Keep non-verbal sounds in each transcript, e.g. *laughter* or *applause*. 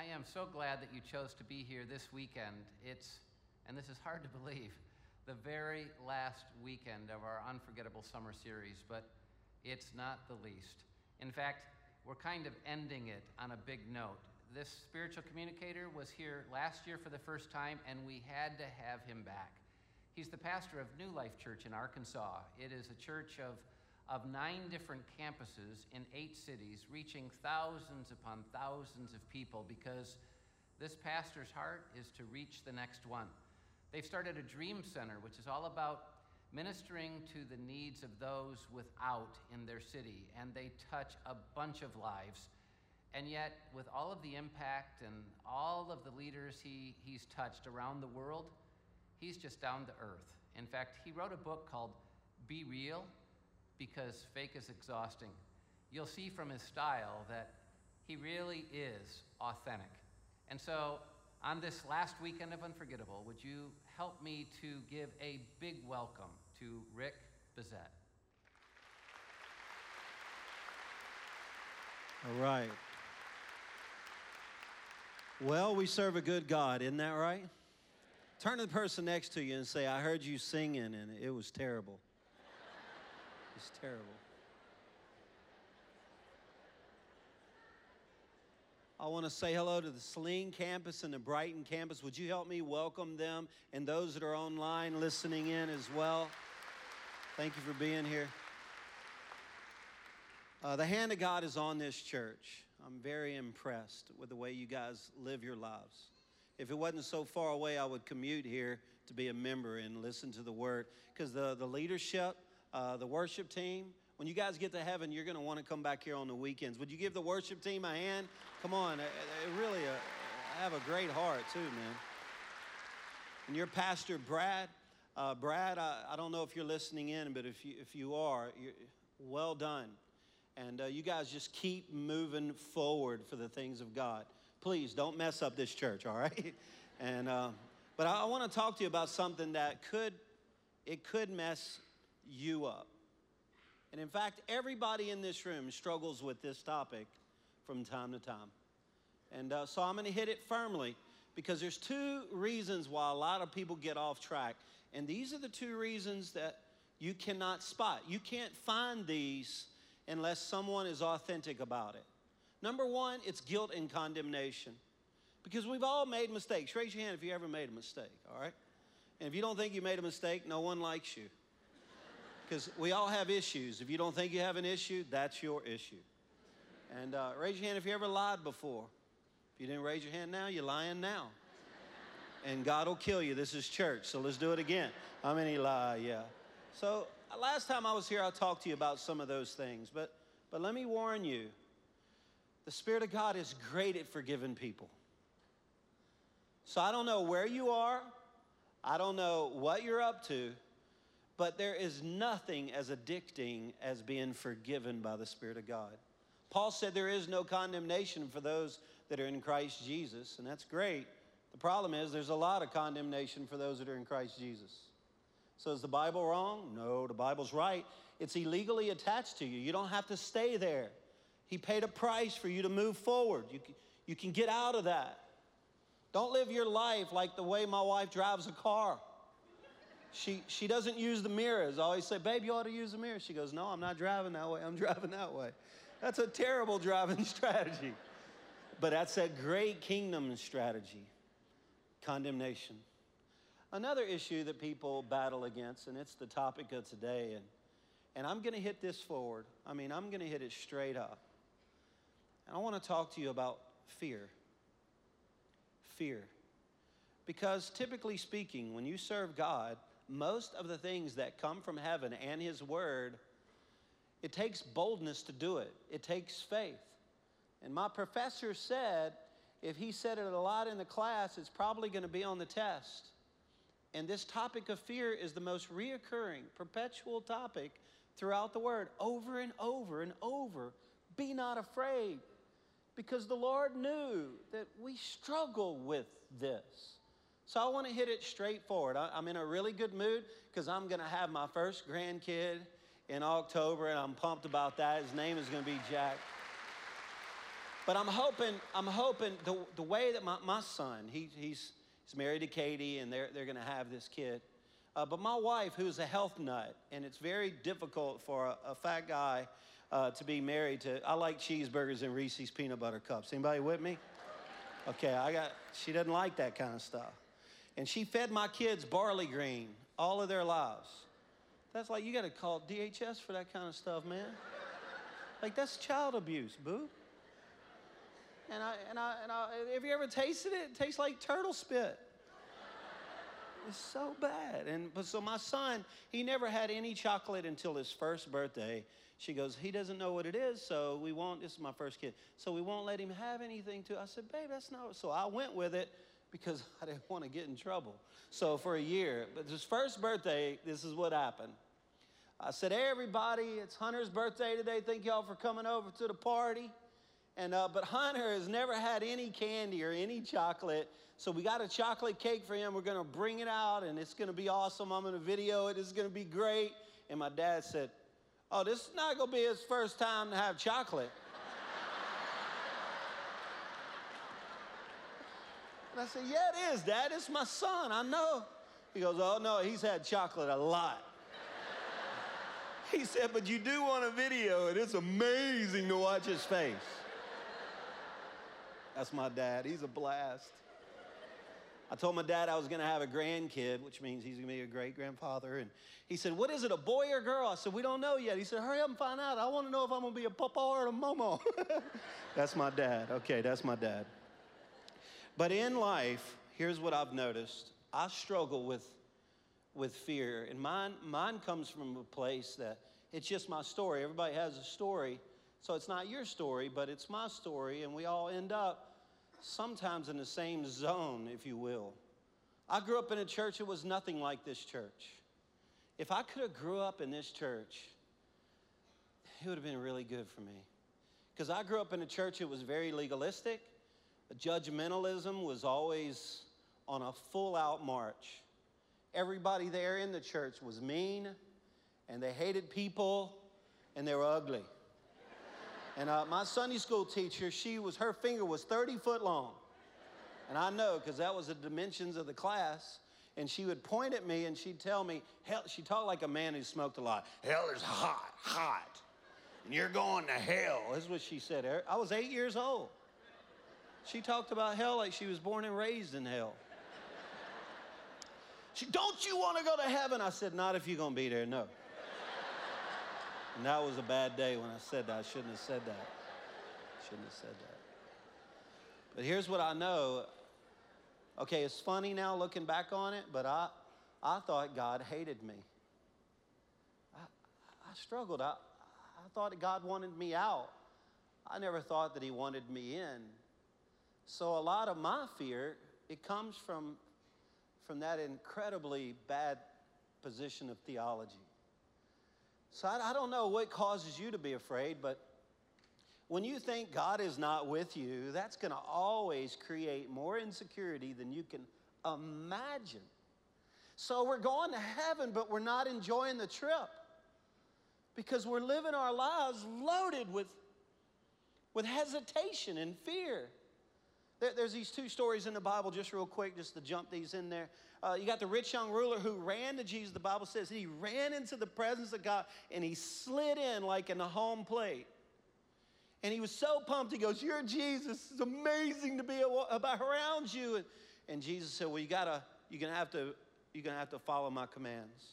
I am so glad that you chose to be here this weekend. It's, and this is hard to believe, the very last weekend of our Unforgettable Summer Series, but it's not the least. In fact, we're kind of ending it on a big note. This spiritual communicator was here last year for the first time, and we had to have him back. He's the pastor of New Life Church in Arkansas. It is a church of, of nine different campuses in eight cities, reaching thousands upon thousands of people because this pastor's heart is to reach the next one. They've started a dream center, which is all about ministering to the needs of those without in their city, and they touch a bunch of lives. And yet, with all of the impact and all of the leaders he, he's touched around the world, he's just down to earth. In fact, he wrote a book called Be Real because fake is exhausting. You'll see from his style that he really is authentic. And so, on this last weekend of Unforgettable, would you help me to give a big welcome to Rick Bezet? All right. Well, we serve a good God, isn't that right? Turn to the person next to you and say, I heard you singing and it was terrible. It's terrible. I want to say hello to the Saline campus and the Brighton campus. Would you help me welcome them and those that are online listening in as well? Thank you for being here. Uh, the hand of God is on this church. I'm very impressed with the way you guys live your lives. If it wasn't so far away, I would commute here to be a member and listen to the word. Because the, the leadership, uh, the worship team, when you guys get to heaven, you're going to want to come back here on the weekends. Would you give the worship team a hand? Come on, really uh, have a great heart, too, man. And your pastor, Brad, uh, Brad, I, I, don't know if you're listening in, but if you, if you are, well done. And uh, you guys just keep moving forward for the things of God. Please don't mess up this church, all right? *laughs* And uh, but I, I want to talk to you about something that could it could mess you up. And in fact, everybody in this room struggles with this topic from time to time. And uh, so I'm going to hit it firmly because there's two reasons why a lot of people get off track. And these are the two reasons that you cannot spot. You can't find these unless someone is authentic about it. Number one, it's guilt and condemnation. Because we've all made mistakes. Raise your hand if you ever made a mistake, all right? And if you don't think you made a mistake, no one likes you. Because we all have issues. If you don't think you have an issue, that's your issue. And uh, raise your hand if you ever lied before. If you didn't raise your hand now, you're lying now. And God will kill you. This is church, so let's do it again. How many lie? Yeah. So last time I was here, I talked to you about some of those things. But, but let me warn you the Spirit of God is great at forgiving people. So I don't know where you are, I don't know what you're up to, but there is nothing as addicting as being forgiven by the Spirit of God. Paul said there is no condemnation for those that are in Christ Jesus, and that's great. The problem is there's a lot of condemnation for those that are in Christ Jesus. So is the Bible wrong? No, the Bible's right. It's illegally attached to you. You don't have to stay there. He paid a price for you to move forward. You can, you can get out of that. Don't live your life like the way my wife drives a car. She, she doesn't use the mirrors. I always say, Babe, you ought to use the mirror. She goes, No, I'm not driving that way. I'm *laughs* driving that way. That's a terrible driving *laughs* strategy. But that's a great kingdom strategy condemnation. Another issue that people battle against, and it's the topic of today, and, and I'm going to hit this forward. I mean, I'm going to hit it straight up. And I want to talk to you about fear. Fear. Because typically speaking, when you serve God, most of the things that come from heaven and His Word, it takes boldness to do it, it takes faith. And my professor said, if he said it a lot in the class, it's probably going to be on the test. And this topic of fear is the most reoccurring, perpetual topic throughout the word, over and over and over. Be not afraid, because the Lord knew that we struggle with this. So I want to hit it straightforward. I'm in a really good mood because I'm going to have my first grandkid in October, and I'm pumped about that. His name is going to be Jack. But I'm hoping, I'm hoping the, the way that my, my son, he, he's, he's married to Katie and they're, they're going to have this kid. Uh, but my wife, who's a health nut, and it's very difficult for a, a fat guy uh, to be married to. I like cheeseburgers and Reese's peanut butter cups. Anybody with me? Okay, I got. She doesn't like that kind of stuff, and she fed my kids barley green all of their lives. That's like you got to call DHS for that kind of stuff, man. Like that's child abuse, boo. And I and I and I, have you ever tasted it? It tastes like turtle spit. It's so bad. And but so my son, he never had any chocolate until his first birthday. She goes, he doesn't know what it is, so we won't. This is my first kid, so we won't let him have anything to. I said, babe, that's not. So I went with it because *laughs* I didn't want to get in trouble. So for a year, but his first birthday, this is what happened. I said, hey, everybody, it's Hunter's birthday today. Thank y'all for coming over to the party. And uh, but Hunter has never had any candy or any chocolate so we got a chocolate cake for him. We're to bring it out and it's to be awesome. I'm to video it. It's to be great. And my dad said, Oh, this is not to be his first time to have chocolate. And I said, Yeah, it is, Dad. It's my son. I know. He goes, Oh, no, he's had chocolate a lot. *laughs* he said, But you do want a video, and it's amazing to watch his face. That's my dad. He's a blast. I told my dad I was going to have a grandkid, which means he's going to be a great grandfather. And he said, What is it, a boy or girl? I said, We don't know yet. He said, Hurry up and find out. I want to know if I'm going to be a papa or a momo. *laughs* that's my dad. Okay, that's my dad. But in life, here's what I've noticed I struggle with, with fear. And mine, mine comes from a place that it's just my story. Everybody has a story. So it's not your story, but it's my story. And we all end up sometimes in the same zone, if you will. I grew up in a church that was nothing like this church. If I could have grew up in this church, it would have been really good for me. Because I grew up in a church that was very legalistic. Judgmentalism was always on a full out march. Everybody there in the church was mean, and they hated people, and they were ugly. And uh, my Sunday school teacher, she was, her finger was 30 foot long. And I know because that was the dimensions of the class. And she would point at me and she'd tell me, hell, she talked like a man who smoked a lot. Hell is hot, hot. And you're going to hell. This is what she said. I was eight years old. She talked about hell like she was born and raised in hell. She, don't you want to go to heaven? I said, not if you're going to be there, no. And that was a bad day when I said that. I shouldn't have said that. Shouldn't have said that. But here's what I know. Okay, it's funny now looking back on it, but I, I thought God hated me. I, I struggled. I, I thought God wanted me out. I never thought that He wanted me in. So a lot of my fear, it comes from, from that incredibly bad position of theology. So I, I don't know what causes you to be afraid, but when you think God is not with you, that's going to always create more insecurity than you can imagine. So we're going to heaven, but we're not enjoying the trip because we're living our lives loaded with, with hesitation and fear. There, there's these two stories in the Bible, just real quick, just to jump these in there. Uh, you got the rich young ruler who ran to Jesus. The Bible says he ran into the presence of God and he slid in like in a home plate. And he was so pumped. He goes, You're Jesus. It's amazing to be around you. And, and Jesus said, Well, you gotta, you're gonna have to, you're gonna have to follow my commands.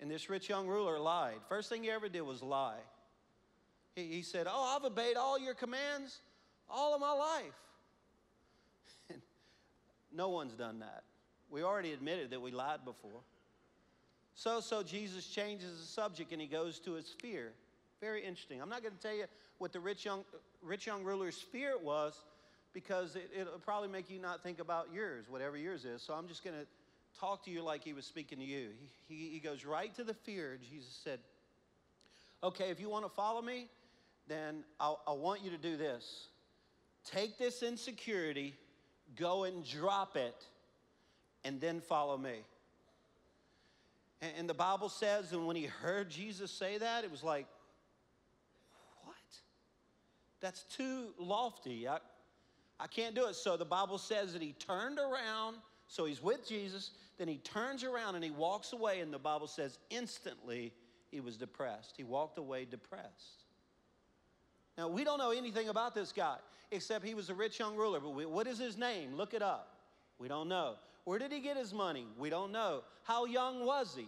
And this rich young ruler lied. First thing he ever did was lie. He, he said, Oh, I've obeyed all your commands all of my life. No one's done that. We already admitted that we lied before. So, so Jesus changes the subject and he goes to his fear. Very interesting. I'm not going to tell you what the rich young, rich young ruler's fear was because it, it'll probably make you not think about yours, whatever yours is. So I'm just going to talk to you like he was speaking to you. He, he, he goes right to the fear. Jesus said, Okay, if you want to follow me, then I'll, I want you to do this. Take this insecurity, go and drop it and then follow me. And, the Bible says, and when he heard Jesus say that, it was like, what? That's too lofty. I, I can't do it. So the Bible says that he turned around. So he's with Jesus. Then he turns around and he walks away. And the Bible says instantly he was depressed. He walked away depressed. Now, we don't know anything about this guy except he was a rich young ruler. But we, what is his name? Look it up. We don't know. Where did he get his money? We don't know. How young was he?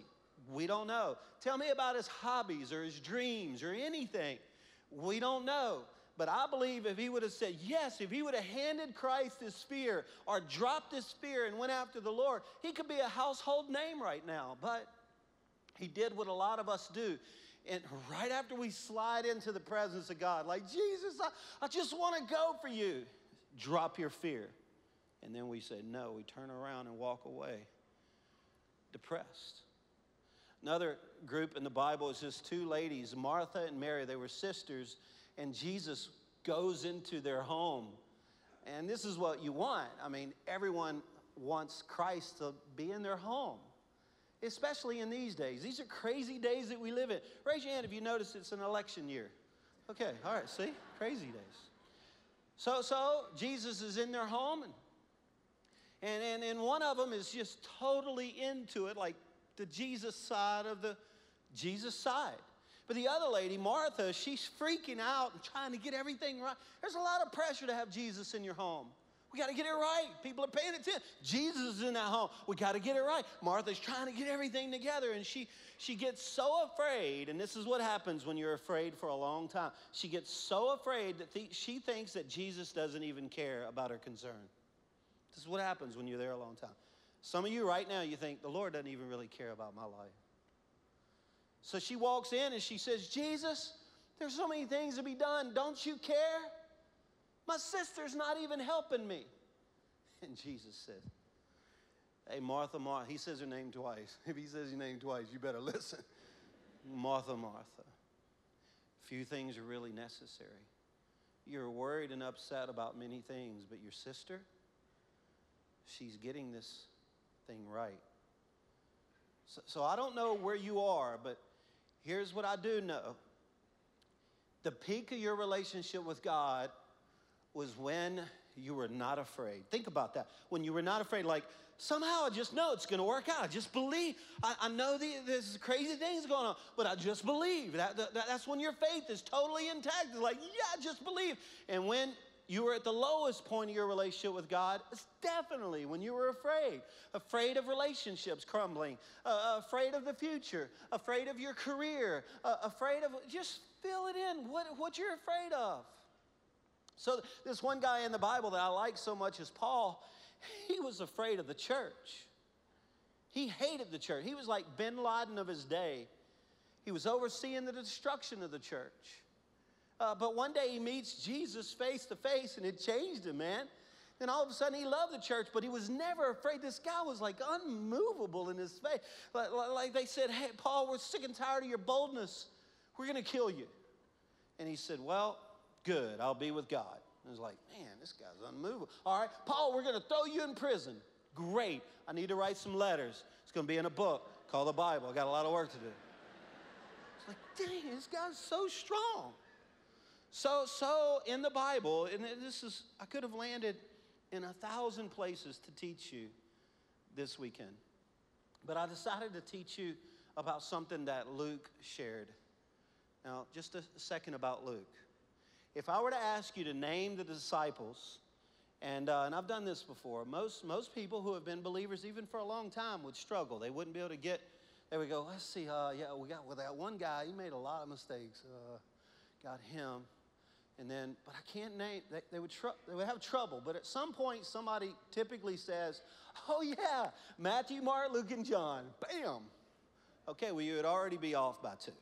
We don't know. Tell me about his hobbies or his dreams or anything. We don't know. But I believe if he would have said yes, if he would have handed Christ his spear or dropped his spear and went after the Lord, he could be a household name right now. But he did what a lot of us do. And right after we slide into the presence of God, like, Jesus, I, I just want to go for you, drop your fear. And then we say, no, we turn around and walk away depressed. Another group in the Bible is just two ladies, Martha and Mary. They were sisters, and Jesus goes into their home. And this is what you want. I mean, everyone wants Christ to be in their home, especially in these days. These are crazy days that we live in. Raise your hand if you notice it's an election year. Okay, all right, see? Crazy days. So, so Jesus is in their home, and, and, and, and one of them is just totally into it, like the Jesus side of the Jesus side. But the other lady, Martha, she's freaking out and trying to get everything right. There's a lot of pressure to have Jesus in your home. We got to get it right. People are paying attention. Jesus is in that home. We got to get it right. Martha's trying to get everything together, and she she gets so afraid. And this is what happens when you're afraid for a long time. She gets so afraid that th- she thinks that Jesus doesn't even care about her concern. This is what happens when you're there a long time. Some of you right now, you think, the Lord doesn't even really care about my life. So she walks in and she says, Jesus, there's so many things to be done. Don't you care? My sister's not even helping me. And Jesus said, Hey, Martha, Martha. He says her name twice. *laughs* If he says your name twice, you better *laughs* listen. Martha, Martha. Few things are really necessary. You're worried and upset about many things, but your sister, she's getting this thing right. So, so I don't know where you are, but here's what I do know the peak of your relationship with God was when you were not afraid. Think about that. When you were not afraid, like, somehow I just know it's going to work out. I just believe. I, I know the, there's crazy things going on, but I just believe. That, that, that's when your faith is totally intact. It's like, yeah, I just believe. And when you were at the lowest point of your relationship with God, it's definitely when you were afraid. Afraid of relationships crumbling, uh, afraid of the future, afraid of your career, uh, afraid of, just fill it in, what, what you're afraid of. So, this one guy in the Bible that I like so much is Paul. He was afraid of the church. He hated the church. He was like bin Laden of his day. He was overseeing the destruction of the church. Uh, but one day he meets Jesus face to face and it changed him, man. And all of a sudden he loved the church, but he was never afraid. This guy was like unmovable in his faith. Like, like they said, Hey, Paul, we're sick and tired of your boldness. We're going to kill you. And he said, Well, good. I'll be with God. And was like, Man, this guy's unmovable. All right, Paul, we're going to throw you in prison. Great. I need to write some letters. It's going to be in a book called the Bible. I got a lot of work to do. It's like, dang, this guy's so strong. So, so in the Bible, and this is, I could have landed in a thousand places to teach you this weekend. But I decided to teach you about something that Luke shared. Now, just a second about Luke. If I were to ask you to name the disciples, and, uh, and I've done this before, most, most people who have been believers even for a long time would struggle. They wouldn't be able to get, there we go, let's see, uh, yeah, we got, well, that one guy, he made a lot of mistakes. Uh, got him. And then, but I can't name, they, they, would tr- they would have trouble. But at some point, somebody typically says, Oh, yeah, Matthew, Mark, Luke, and John. Bam. Okay, well, you would already be off by two.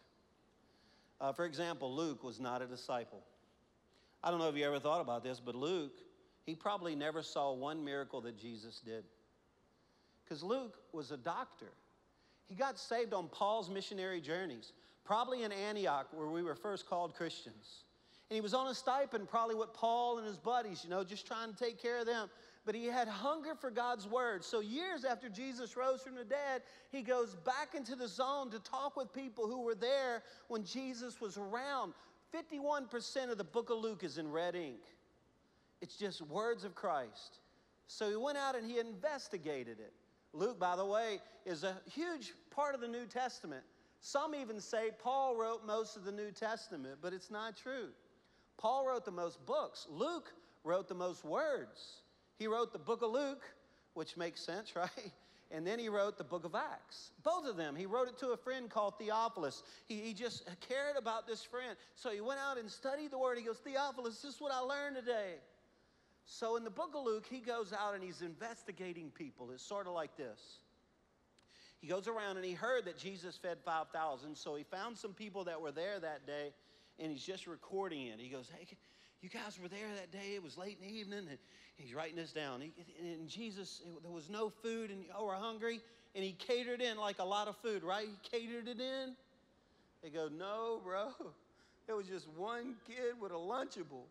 Uh, for example, Luke was not a disciple. I don't know if you ever thought about this, but Luke, he probably never saw one miracle that Jesus did. Because Luke was a doctor. He got saved on Paul's missionary journeys, probably in Antioch, where we were first called Christians. And he was on a stipend, probably with Paul and his buddies, you know, just trying to take care of them. But he had hunger for God's word. So, years after Jesus rose from the dead, he goes back into the zone to talk with people who were there when Jesus was around. 51% of the book of Luke is in red ink. It's just words of Christ. So he went out and he investigated it. Luke, by the way, is a huge part of the New Testament. Some even say Paul wrote most of the New Testament, but it's not true. Paul wrote the most books. Luke wrote the most words. He wrote the book of Luke, which makes sense, *laughs* right? And then he wrote the book of Acts. Both of them. He wrote it to a friend called Theophilus. He, he just cared about this friend. So he went out and studied the word. He goes, Theophilus, this is what I learned today. So in the book of Luke, he goes out and he's investigating people. It's sort of like this. He goes around and he heard that Jesus fed 5,000. So he found some people that were there that day and he's just recording it. He goes, Hey, you guys were there that day. It was late in the evening. And he's writing this down. He, and Jesus, there was no food and you were hungry. And he catered in like a lot of food, right? He catered it in. They go, No, bro. It was just one kid with a Lunchable.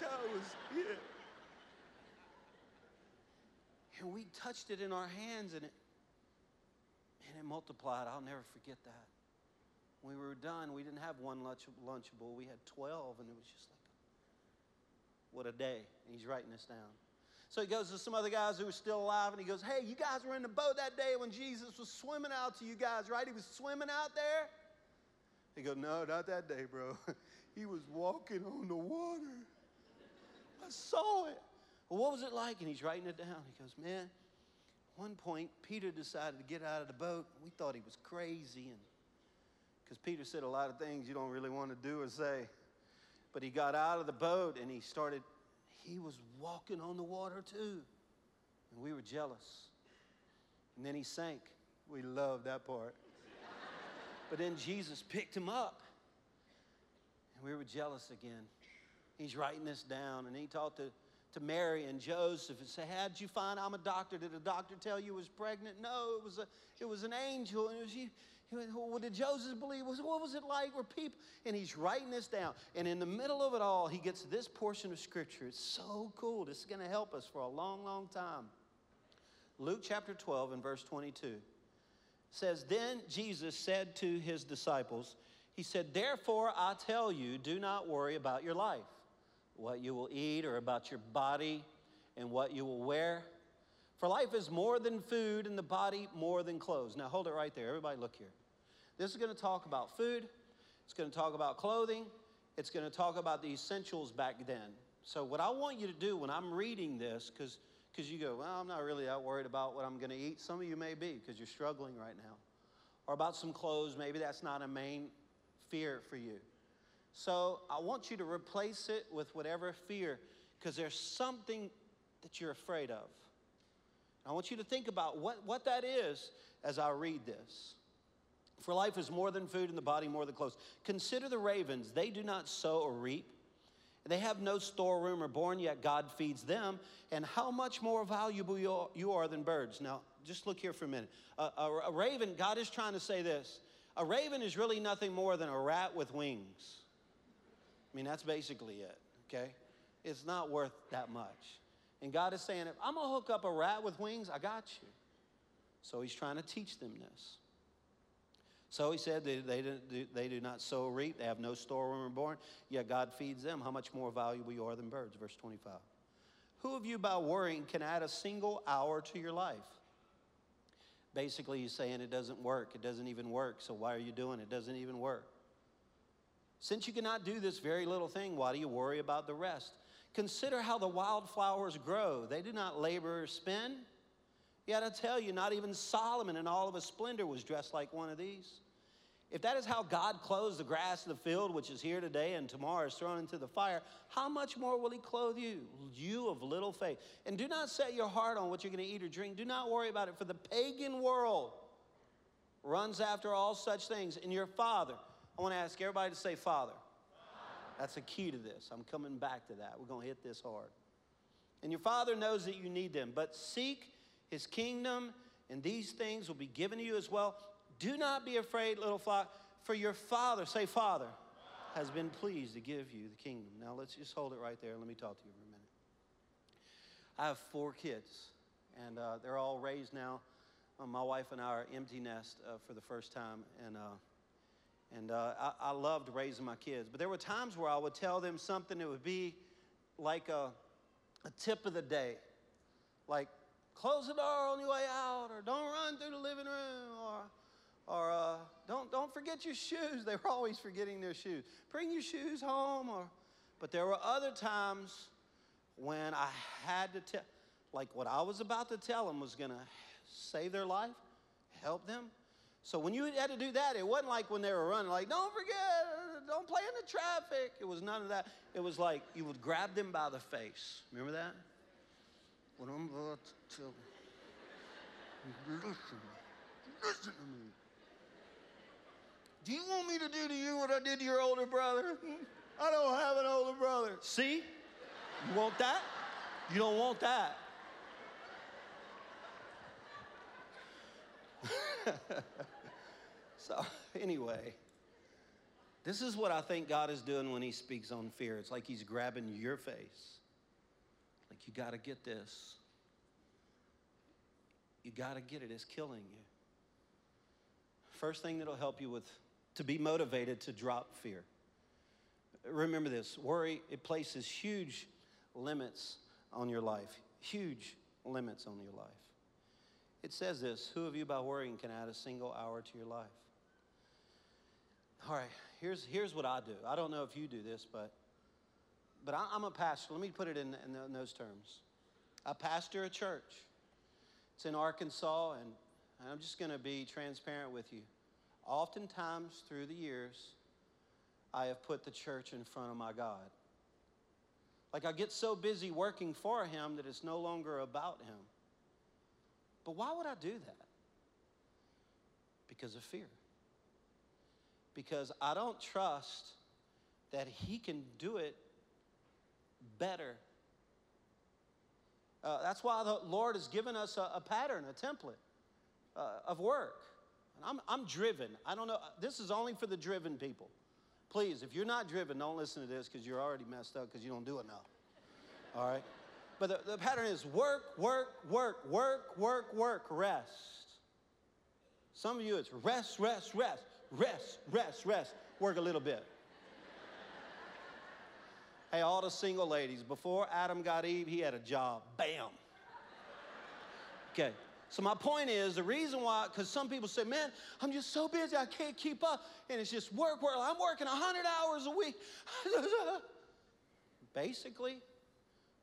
That was it. And we touched it in our hands and it, and it multiplied. I'll never forget that. When we were done, we didn't have one lunch, Lunchable. We had 12, and it was just like, what a day. And he's writing this down. So he goes to some other guys who are still alive, and he goes, Hey, you guys were in the boat that day when Jesus was swimming out to you guys, right? He was swimming out there? He goes, No, not that day, bro. *laughs* he was walking on the water. I saw it. Well, what was it like? And he's writing it down. He goes, Man, at one point, Peter decided to get out of the boat. We thought he was crazy, and because Peter said a lot of things you don't really want to do or say. But he got out of the boat and he started, he was walking on the water too. And we were jealous. And then he sank. We loved that part. *laughs* but then Jesus picked him up. And we were jealous again. He's writing this down and he talked to, to Mary and Joseph and said, How'd you find I'm a doctor? Did a doctor tell you was pregnant? No, it was, a, it was an angel. And it was, what did Joseph believe? What was it like? Were people? And he's writing this down. And in the middle of it all, he gets this portion of scripture. It's so cool. This is going to help us for a long, long time. Luke chapter 12 and verse 22 says, Then Jesus said to his disciples, He said, Therefore I tell you, do not worry about your life, what you will eat, or about your body and what you will wear. For life is more than food, and the body more than clothes. Now, hold it right there. Everybody, look here. This is going to talk about food, it's going to talk about clothing, it's going to talk about the essentials back then. So, what I want you to do when I'm reading this, because because you go, well, I'm not really that worried about what I'm going to eat. Some of you may be because you're struggling right now. Or about some clothes, maybe that's not a main fear for you. So I want you to replace it with whatever fear because there's something that you're afraid of. I want you to think about what, what that is as I read this. For life is more than food and the body more than clothes. Consider the ravens. They do not sow or reap. They have no storeroom or barn, yet God feeds them. And how much more valuable you are than birds. Now, just look here for a minute. A, a raven, God is trying to say this. A raven is really nothing more than a rat with wings. I mean, that's basically it, okay? It's not worth that much. And God is saying, if I'm going to hook up a rat with wings, I got you. So he's trying to teach them this. So he said they, they, do, they do not sow or reap, they have no storeroom or barn, yet God feeds them. How much more valuable you are than birds? Verse 25. Who of you, by worrying, can add a single hour to your life? Basically, he's saying it doesn't work. It doesn't even work. So why are you doing it? It doesn't even work. Since you cannot do this very little thing, why do you worry about the rest? Consider how the wildflowers grow. They do not labor or spin. Yet I tell you, not even Solomon in all of his splendor was dressed like one of these. If that is how God clothes the grass of the field, which is here today and tomorrow is thrown into the fire, how much more will He clothe you, you of little faith? And do not set your heart on what you're going to eat or drink. Do not worry about it, for the pagan world runs after all such things. And your Father, I want to ask everybody to say, Father. That's a key to this. I'm coming back to that. We're going to hit this hard. And your Father knows that you need them, but seek His kingdom, and these things will be given to you as well. Do not be afraid, little flock, for your Father, say, Father, has been pleased to give you the kingdom. Now let's just hold it right there. Let me talk to you for a minute. I have four kids, and uh, they're all raised now. Uh, my wife and I are empty nest uh, for the first time, and uh, And uh, I, I loved raising my kids. But there were times where I would tell them something that would be like a, a tip of the day. Like, close the door on your way out, or don't run through the living room, or, or uh, don't, don't forget your shoes. They were always forgetting their shoes. Bring your shoes home. Or, but there were other times when I had to tell, like what I was about to tell them was going to save their life, help them. So when you had to do that, it wasn't like when they were running, like, don't forget, don't play in the traffic. It was none of that. It was like you would grab them by the face. Remember that? What I'm about to listen, listen to me. Do you want me to do to you what I did to your older brother? *laughs* I don't have an older brother. See? You want that? You don't want that. *laughs* so, *laughs* anyway, this is what I think God is doing when He speaks on fear. It's like He's grabbing your face. Like, you got to get this. You got to get it. It's killing you. First thing that'll help you with to be motivated to drop fear. Remember this worry, it places huge limits on your life, huge limits on your life. It says this Who of you by worrying can add a single hour to your life? All right, here's, here's what I do. I don't know if you do this, but, but I, am a pastor. Let me put it in, in, in those terms. I pastor a church. It's in Arkansas, and, and I'm just going to be transparent with you. Oftentimes through the years, I have put the church in front of my God. Like I get so busy working for Him that it's no longer about Him. But why would I do that? Because of fear. Because I don't trust that He can do it better. Uh, that's why the Lord has given us a, a pattern, a template uh, of work. And I'm, I'm driven. I don't know, this is only for the driven people. Please, if you're not driven, don't listen to this because you're already messed up because you don't do enough. All right? But the, the pattern is work, work, work, work, work, work, rest. Some of you, it's rest, rest, rest, rest, rest, rest. Work a little bit. hey, all the single ladies, before Adam got Eve, he had a job. Bam. Okay. So my point is the reason why, because some people say, man, I'm just so busy, I can't keep up. And it's just work, work. I'm working 100 hours a week. *laughs* Basically,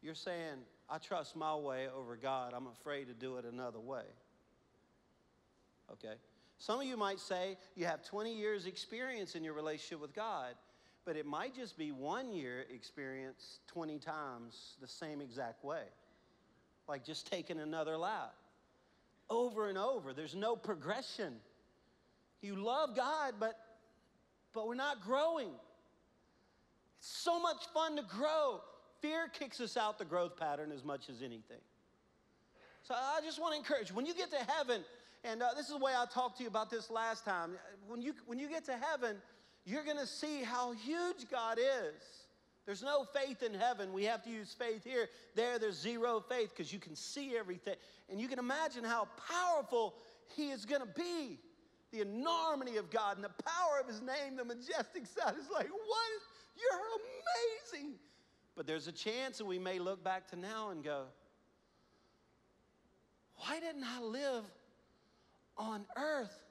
you're saying, I trust my way over God. I'm afraid to do it another way. Okay? Some of you might say you have 20 years' experience in your relationship with God, but it might just be one year experience 20 times the same exact way. Like just taking another lap over and over. There's no progression. You love God, but, but we're not growing. It's so much fun to grow. Fear kicks us out the growth pattern as much as anything. So I just want to encourage when you get to heaven, and uh, this is the way I talked to you about this last time. When you, when you get to heaven, you're going to see how huge God is. There's no faith in heaven. We have to use faith here. There, there's zero faith because you can see everything. And you can imagine how powerful He is going to be. The enormity of God and the power of His name, the majestic side is like, what? You're amazing. But there's a chance that we may look back to now and go, why didn't I live on earth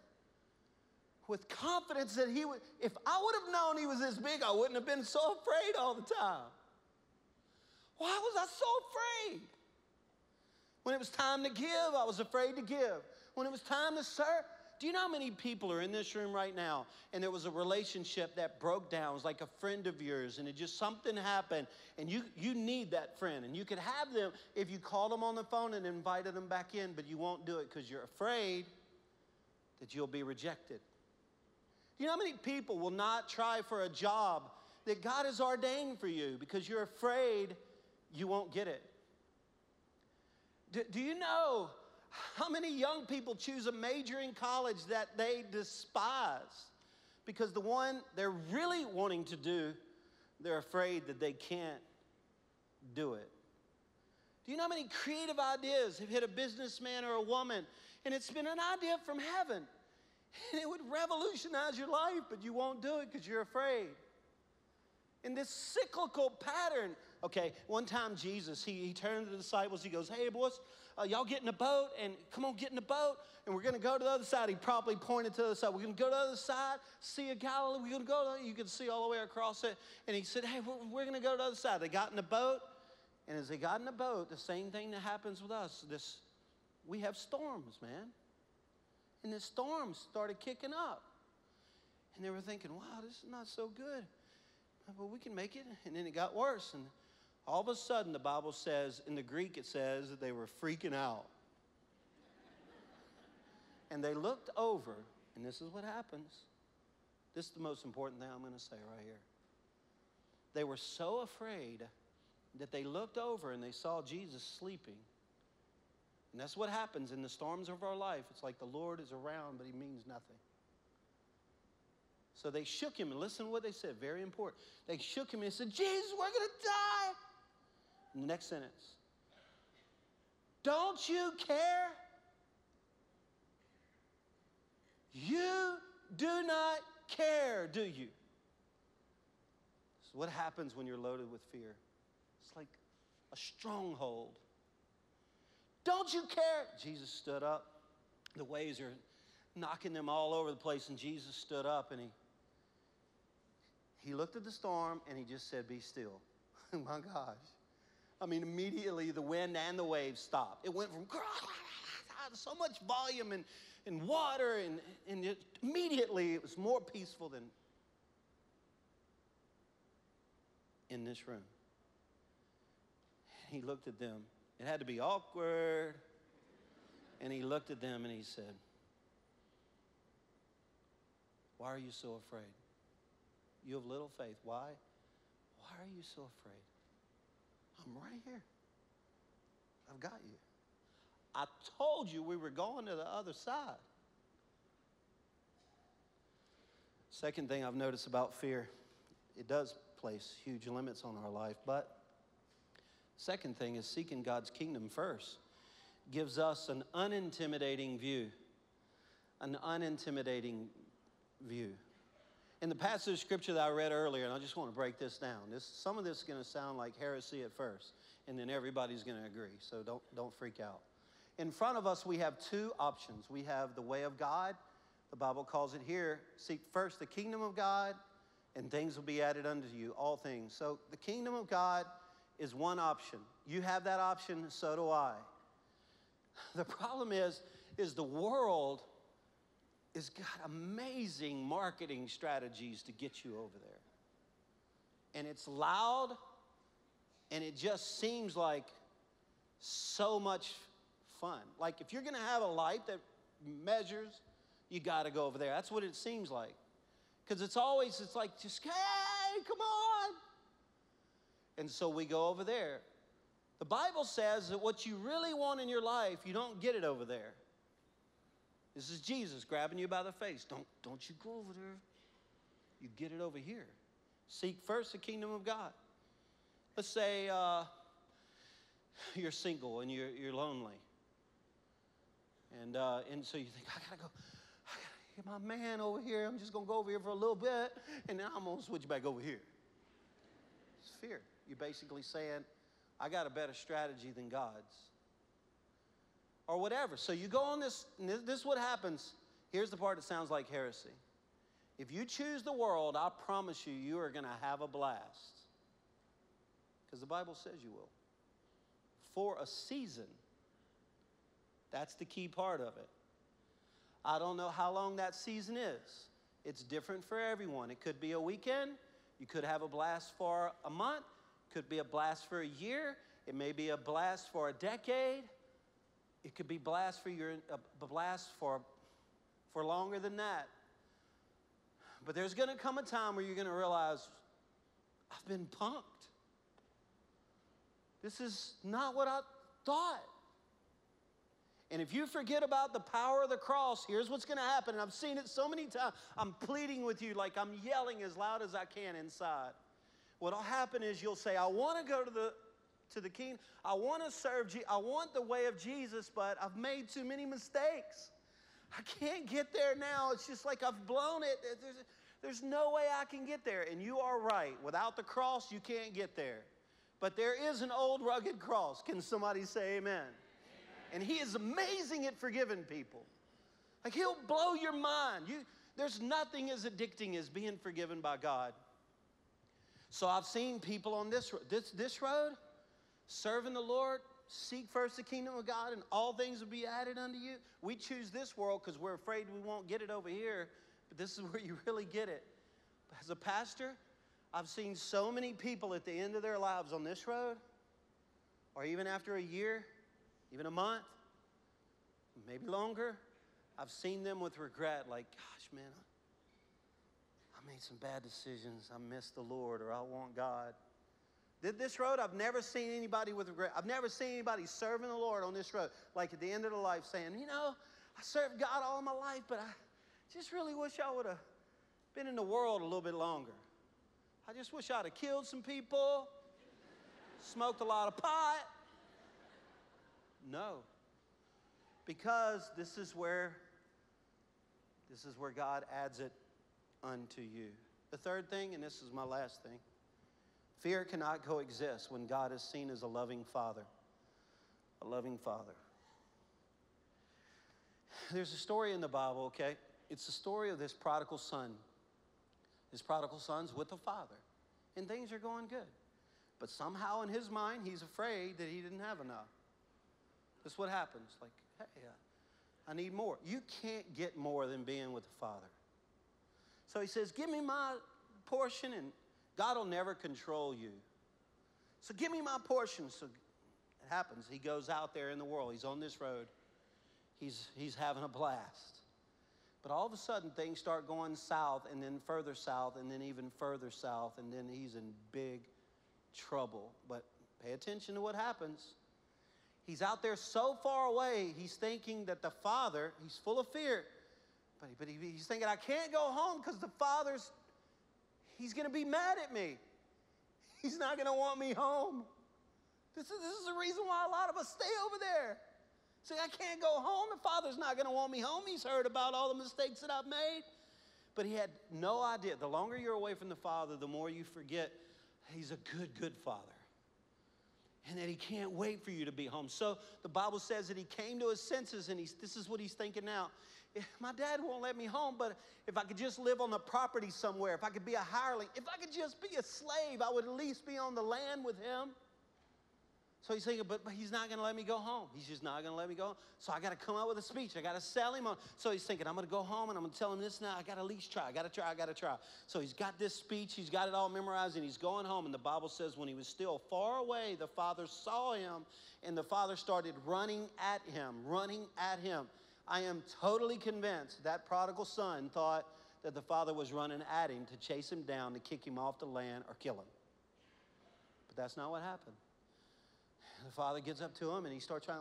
with confidence that he would, if I would have known he was this big, I wouldn't have been so afraid all the time. Why was I so afraid? When it was time to give, I was afraid to give. When it was time to serve, do you know how many people are in this room right now and there was a relationship that broke down? It was like a friend of yours and it just something happened and you, you need that friend and you could have them if you called them on the phone and invited them back in, but you won't do it because you're afraid that you'll be rejected. Do you know how many people will not try for a job that God has ordained for you because you're afraid you won't get it? Do, do you know how many young people choose a major in college that they despise? Because the one they're really wanting to do, they're afraid that they can't do it. Do you know how many creative ideas have hit a businessman or a woman? And it's been an idea from heaven. And it would revolutionize your life, but you won't do it because you're afraid. In this cyclical pattern, okay, one time Jesus, he, he turned to the disciples, he goes, Hey, boys, uh, y'all get in the boat and come on, get in the boat, and we're to go to the other side. He probably pointed to the other side. We're to go to the other side, Sea of Galilee. We're to go, to, you can see all the way across it. And he said, Hey, we're, we're to go to the other side. They got in the boat, and as they got in the boat, the same thing that happens with us. This, we have storms, man. And the storms started kicking up. And they were thinking, wow, this is not so good. But we can make it. And then it got worse. And all of a sudden, the Bible says, in the Greek, it says that they were freaking out. and they looked over, and this is what happens. This is the most important thing I'm going to say right here. They were so afraid that they looked over and they saw Jesus sleeping. And that's what happens in the storms of our life. It's like the Lord is around, but he means nothing. So they shook him, and listen to what they said, very important. They shook him and said, Jesus, we're going to die. And the next sentence Don't you care? You do not care, do you? So what happens when you're loaded with fear? It's like a stronghold. Don't you care? Jesus stood up. The waves are knocking them all over the place, and Jesus stood up and he he looked at the storm and he just said, Be still. *laughs* My gosh. I mean, immediately the wind and the waves stopped. It went from *laughs* so much volume and, and water, and, and it, immediately it was more peaceful than in this room. He looked at them. It had to be awkward. And he looked at them and he said, Why are you so afraid? You have little faith. Why? Why are you so afraid? I'm right here. I've got you. I told you we were going to the other side. Second thing I've noticed about fear, it does place huge limits on our life, but second thing is seeking God's kingdom first gives us an unintimidating view. An unintimidating view. In the passage of scripture that I read earlier, and I just want to break this down. This, some of this is going to sound like heresy at first, and then everybody's going to agree. So don't, don't freak out. In front of us, we have two options. We have the way of God. The Bible calls it here seek first the kingdom of God, and things will be added unto you, all things. So the kingdom of God is one option. You have that option, so do I. The problem is, is the world has got amazing marketing strategies to get you over there. And it's loud, and it just seems like so much fun. Like if you're to have a life that measures, you got to go over there. That's what it seems like. Because it's always, it's like, just, hey, come on. And so we go over there. The Bible says that what you really want in your life, you don't get it over there. This is Jesus grabbing you by the face. Don't, don't you go over there. You get it over here. Seek first the kingdom of God. Let's say uh, you're single and you're, you're lonely. And, uh, and so you think, I gotta go, I gotta get my man over here. I'm just gonna go over here for a little bit, and then I'm gonna switch back over here. It's fear. You're basically saying, I got a better strategy than God's or whatever. So you go on this, this is what happens. Here's the part that sounds like heresy. If you choose the world, I promise you, you are going to have a blast. Because the Bible says you will. For a season. That's the key part of it. I don't know how long that season is. It's different for everyone. It could be a weekend. You could have a blast for a month. Could be a blast for a year. It may be a blast for a decade. It could be blast for your a blast for for longer than that. But there's going to come a time where you're going to realize I've been punked. This is not what I thought. And if you forget about the power of the cross, here's what's going to happen. And I've seen it so many times. I'm pleading with you like I'm yelling as loud as I can inside. What'll happen is you'll say, I want to go to the to the king. I want to serve Jesus. I want the way of Jesus, but I've made too many mistakes. I can't get there now. It's just like I've blown it. There's, there's no way I can get there. And you are right. Without the cross, you can't get there. But there is an old rugged cross. Can somebody say amen? amen? And He is amazing at forgiving people. Like He'll blow your mind. You, there's nothing as addicting as being forgiven by God. So I've seen people on this, this, this road serving the Lord, seek first the kingdom of God, and all things will be added unto you. We choose this world because we're afraid we won't get it over here, but this is *laughs* where you really get it. As a pastor, I've seen so many people at the end of their lives on this road, or even after a year, even a month, maybe longer, I've seen them with regret, like, gosh, man, I made some bad decisions. I missed the Lord, or I want God. Did this road, I've never seen anybody with regret. I've never seen anybody serving the Lord on this road, like at the end of the life, saying, you know, I served God all my life, but I just really wish I would have been in the world a little bit longer. I just wish I'd have killed some people, smoked a lot of pot. No. Because this is where this is where God adds it unto you. The third thing, and this is my last thing fear cannot coexist when God is seen as a loving father. A loving father. There's a story in the Bible, okay? It's the story of this prodigal son. This prodigal son's with the father, and things are going good. But somehow in his mind, he's afraid that he didn't have enough. That's what happens. Like, hey, uh, I need more. You can't get more than being with the father. So he says, Give me my portion, and God will never control you. So give me my portion. So it happens. He goes out there in the world, he's on this road, he's, he's having a blast. But all of a sudden, things start going south, and then further south, and then even further south, and then he's in big trouble. But pay attention to what happens. He's out there so far away, he's thinking that the father, he's full of fear. But, but he, he's thinking, I can't go home because the father's, he's going to be mad at me. He's not going to want me home. This is, this is the reason why a lot of us stay over there. Say, I can't go home. The father's not going to want me home. He's heard about all the mistakes that I've made. But he had no idea. The longer you're away from the father, the more you forget he's a good, good father and that he can't wait for you to be home. So the Bible says that he came to his senses, and he's, this is what he's thinking now *laughs* my dad won't let me home, but if I could just live on the property somewhere, if I could be a hireling, if I could just be a slave, I would at least be on the land with him. So he's thinking, but, but he's not going to let me go home. He's just not going to let me go. So I got to come up with a speech. I got to sell him on. So he's thinking, I'm going to go home and I'm going to tell him this now. I got to at least try. I got to try. I got to try. So he's got this speech. He's got it all memorized and he's going home. And the Bible says when he was still far away, the father saw him and the father started running at him, running at him. I am totally convinced that prodigal son thought that the father was running at him to chase him down, to kick him off the land, or kill him. But that's not what happened. The father gets up to him and he starts trying,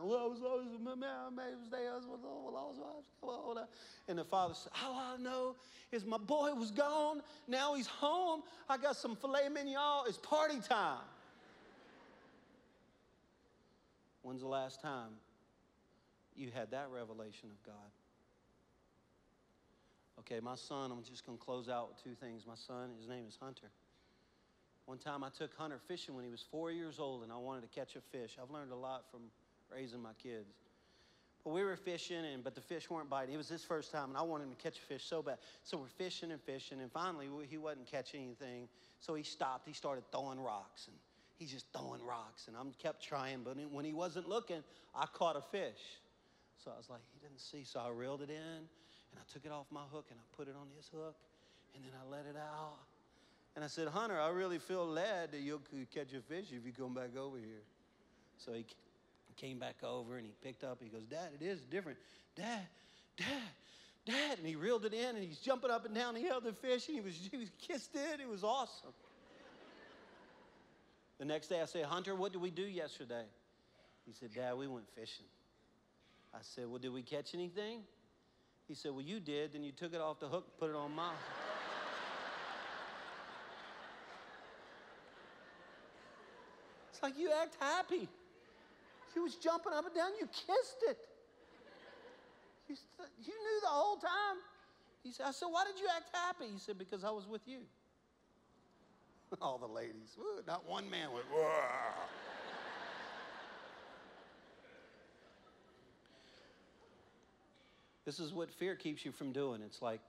and the father says, All I know is my boy was gone. Now he's home. I got some filet mignon. It's party time. When's the last time you had that revelation of God. Okay, my son, I'm just going to close out with two things. My son, his name is Hunter. One time I took Hunter fishing when he was four years old and I wanted to catch a fish. I've learned a lot from raising my kids. But we were fishing, and but the fish weren't biting. It was his first time, and I wanted him to catch a fish so bad. So we're fishing and fishing, and finally he wasn't catching anything. So he stopped. He started throwing rocks, and he's just throwing rocks. And I am kept trying, but when he wasn't looking, I caught a fish. So I was like, he didn't see. So I reeled it in and I took it off my hook and I put it on his hook and then I let it out. And I said, Hunter, I really feel led that you'll catch a fish if you come back over here. So he came back over and he picked up. He goes, Dad, it is different. Dad, Dad, Dad. And he reeled it in and he's jumping up and down. He held the fish and he was, he was kissed it. It was awesome. the next day I said, Hunter, what did we do yesterday? He said, Dad, we went fishing. I said, Well, did we catch anything? He said, Well, you did. Then you took it off the hook, put it on my. *laughs* it's like you act happy. He was jumping up and down. You kissed it. Said, You knew the whole time? He said, I said, Why did you act happy? He said, Because I was with you. *laughs* All the ladies, not one man went, Whoa. This is what fear keeps you from doing. It's like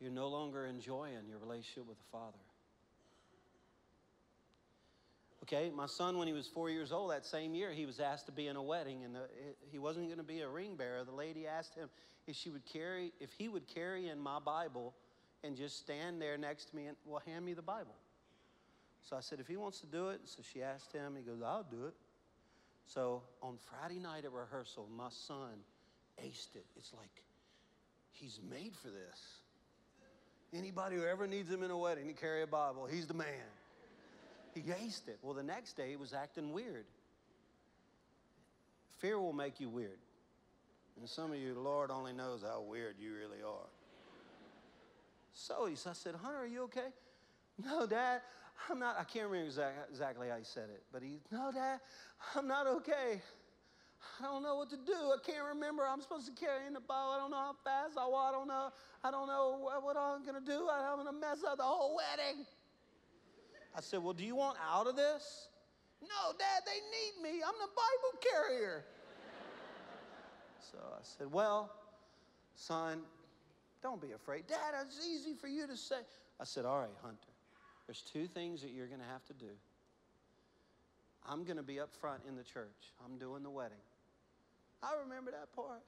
you're no longer enjoying your relationship with the Father. Okay, my son, when he was four years old, that same year, he was asked to be in a wedding, and the, he wasn't going to be a ring bearer. The lady asked him if she would carry, if he would carry in my Bible, and just stand there next to me and well, hand me the Bible. So I said, if he wants to do it, so she asked him. He goes, I'll do it. So on Friday night at rehearsal, my son aced it. It's like he's made for this. Anybody who ever needs him in a wedding to carry a Bible, he's the man. He aced it. Well, the next day he was acting weird. Fear will make you weird. And some of you, Lord only knows how weird you really are. So he, I said, Hunter, are you okay? No, Dad, I'm not. I can't remember exactly how he said it, but he, no, Dad, I'm not okay. I don't know what to do. I can't remember. I'm supposed to carry in the Bible. I don't know how fast I walk. I don't know. I don't know what, what I'm going to do. I'm going to mess up the whole wedding. I said, Well, do you want out of this? No, Dad, they need me. I'm the Bible carrier. so I said, Well, son, don't be afraid. Dad, it's easy for you to say. I said, All right, Hunter, there's two things that you're going to have to do. I'm going to be up front in the church, I'm doing the wedding. I remember that part.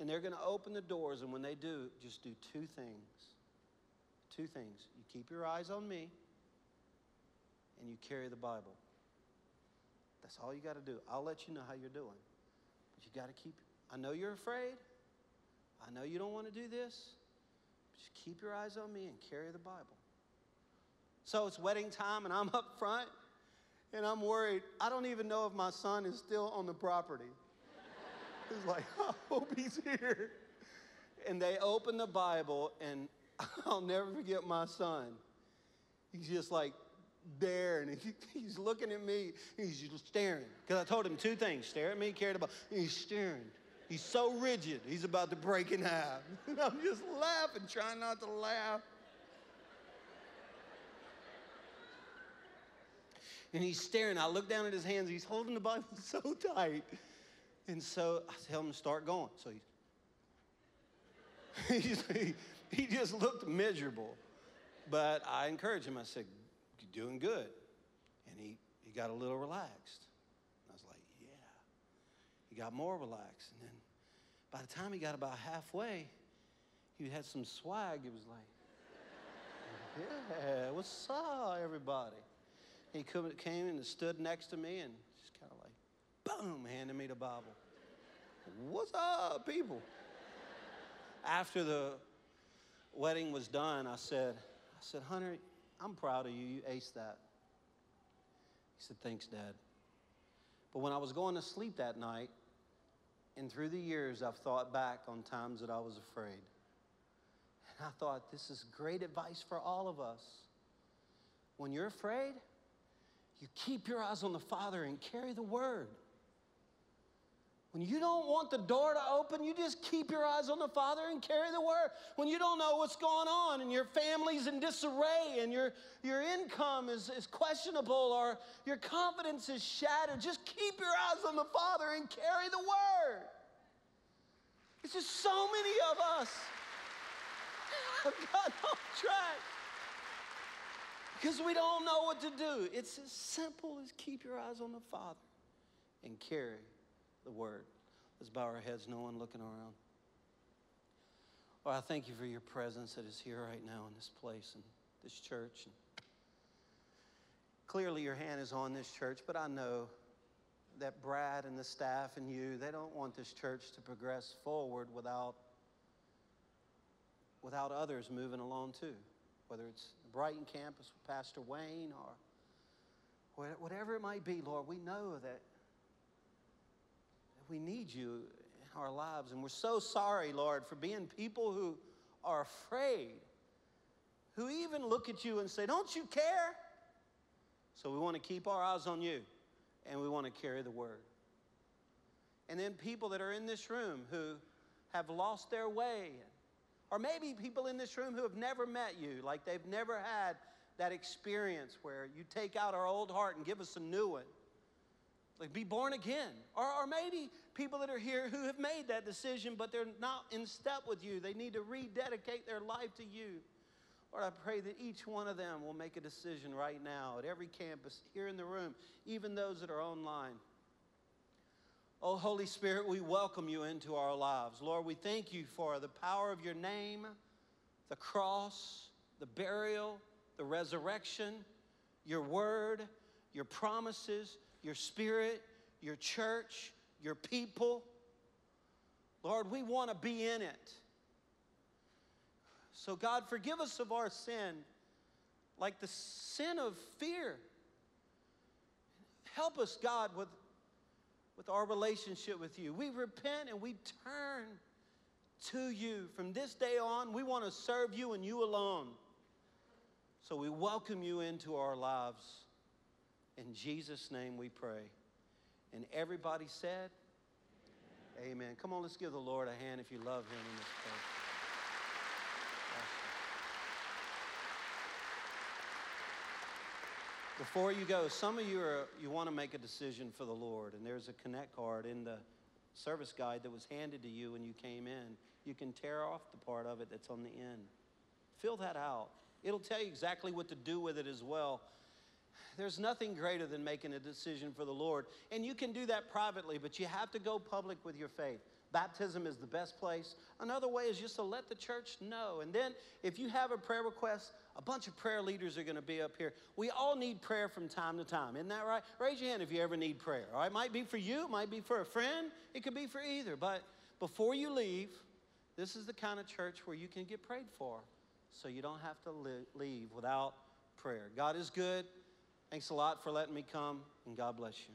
And they're going to open the doors, and when they do, just do two things. Two things. You keep your eyes on me, and you carry the Bible. That's all you got to do. I'll let you know how you're doing. But you got to keep, I know you're afraid. I know you don't want to do this. Just keep your eyes on me and carry the Bible. So it's wedding time, and I'm *laughs* up front, and I'm worried. I don't even know if my son is still on the property. He's like, *laughs* I hope he's here. And they open the Bible, and *laughs* I'll never forget my son. He's just like there, *laughs* and he, he's looking at me. He's just staring. Because I told him two things stare at me, carry the Bible. He's staring. He's so rigid, he's about to break in half. And I'm just laughing, trying not to laugh. And he's staring. I look down at his hands. He's holding the Bible so tight. And so I tell him to start going. So *laughs* he's, he, he just looked miserable. But I encouraged him. I said, You're doing good. And he, he got a little relaxed. I was like, Yeah. He got more relaxed. And then by the time he got about halfway, he had some swag. It was like, *laughs* Yeah, what's up, everybody? He came and stood next to me and just kind of like, boom, handed me the Bible. What's up, people? After the wedding was done, I said, I said, Hunter, I'm proud of you. You aced that. He said, Thanks, Dad. But when I was going to sleep that night, and through the years, I've thought back on times that I was afraid. And I thought, this is great advice for all of us. When you're afraid, you keep your eyes on the Father and carry the word. When you don't want the door to open, you just keep your eyes on the Father and carry the word. When you don't know what's going on and your family's in disarray and your, your income is, is questionable or your confidence is shattered, just keep your eyes on the Father and carry the word. It's just so many of us *laughs* have got off track because we don't know what to do. It's as simple as keep your eyes on the Father and carry the word. Let's bow our heads, no one looking around. Lord, I thank you for your presence that is here right now in this place and this church. And clearly, your hand is on this church, but I know that Brad and the staff and you, they don't want this church to progress forward without, without others moving along too. Whether it's the Brighton campus with Pastor Wayne or whatever it might be, Lord, we know that we need you in our lives. And we're so sorry, Lord, for being people who are afraid, who even look at you and say, Don't you care? So we want to keep our eyes on you and we want to carry the word. And then people that are in this room who have lost their way. Or maybe people in this room who have never met you, like they've never had that experience where you take out our old heart and give us a new one. Like be born again. Or, or maybe people that are here who have made that decision, but they're not in step with you. They need to rededicate their life to you. Lord, I pray that each one of them will make a decision right now at every campus, here in the room, even those that are online. Oh, Holy Spirit, we welcome you into our lives. Lord, we thank you for the power of your name, the cross, the burial, the resurrection, your word, your promises, your spirit, your church, your people. Lord, we want to be in it. So, God, forgive us of our sin, like the sin of fear. Help us, God, with, with our relationship with you. We repent and we turn to you. From this day on, we want to serve you and you alone. So we welcome you into our lives. In Jesus' name we pray. And everybody said, Amen. Amen. Come on, let's give the Lord a hand if you love him in this place. Before you go, some of you are you want to make a decision for the Lord, and there's a connect card in the service guide that was handed to you when you came in. You can tear off the part of it that's on the end. Fill that out. It'll tell you exactly what to do with it as well. There's nothing greater than making a decision for the Lord. And you can do that privately, but you have to go public with your faith. Baptism is the best place. Another way is just to let the church know. And then, if you have a prayer request, a bunch of prayer leaders are going to be up here. We all need prayer from time to time. Isn't that right? Raise your hand if you ever need prayer. All right, it might be for you, it might be for a friend, it could be for either. But before you leave, this is the kind of church where you can get prayed for so you don't have to leave without prayer. God is good. Thanks a lot for letting me come, and God bless you.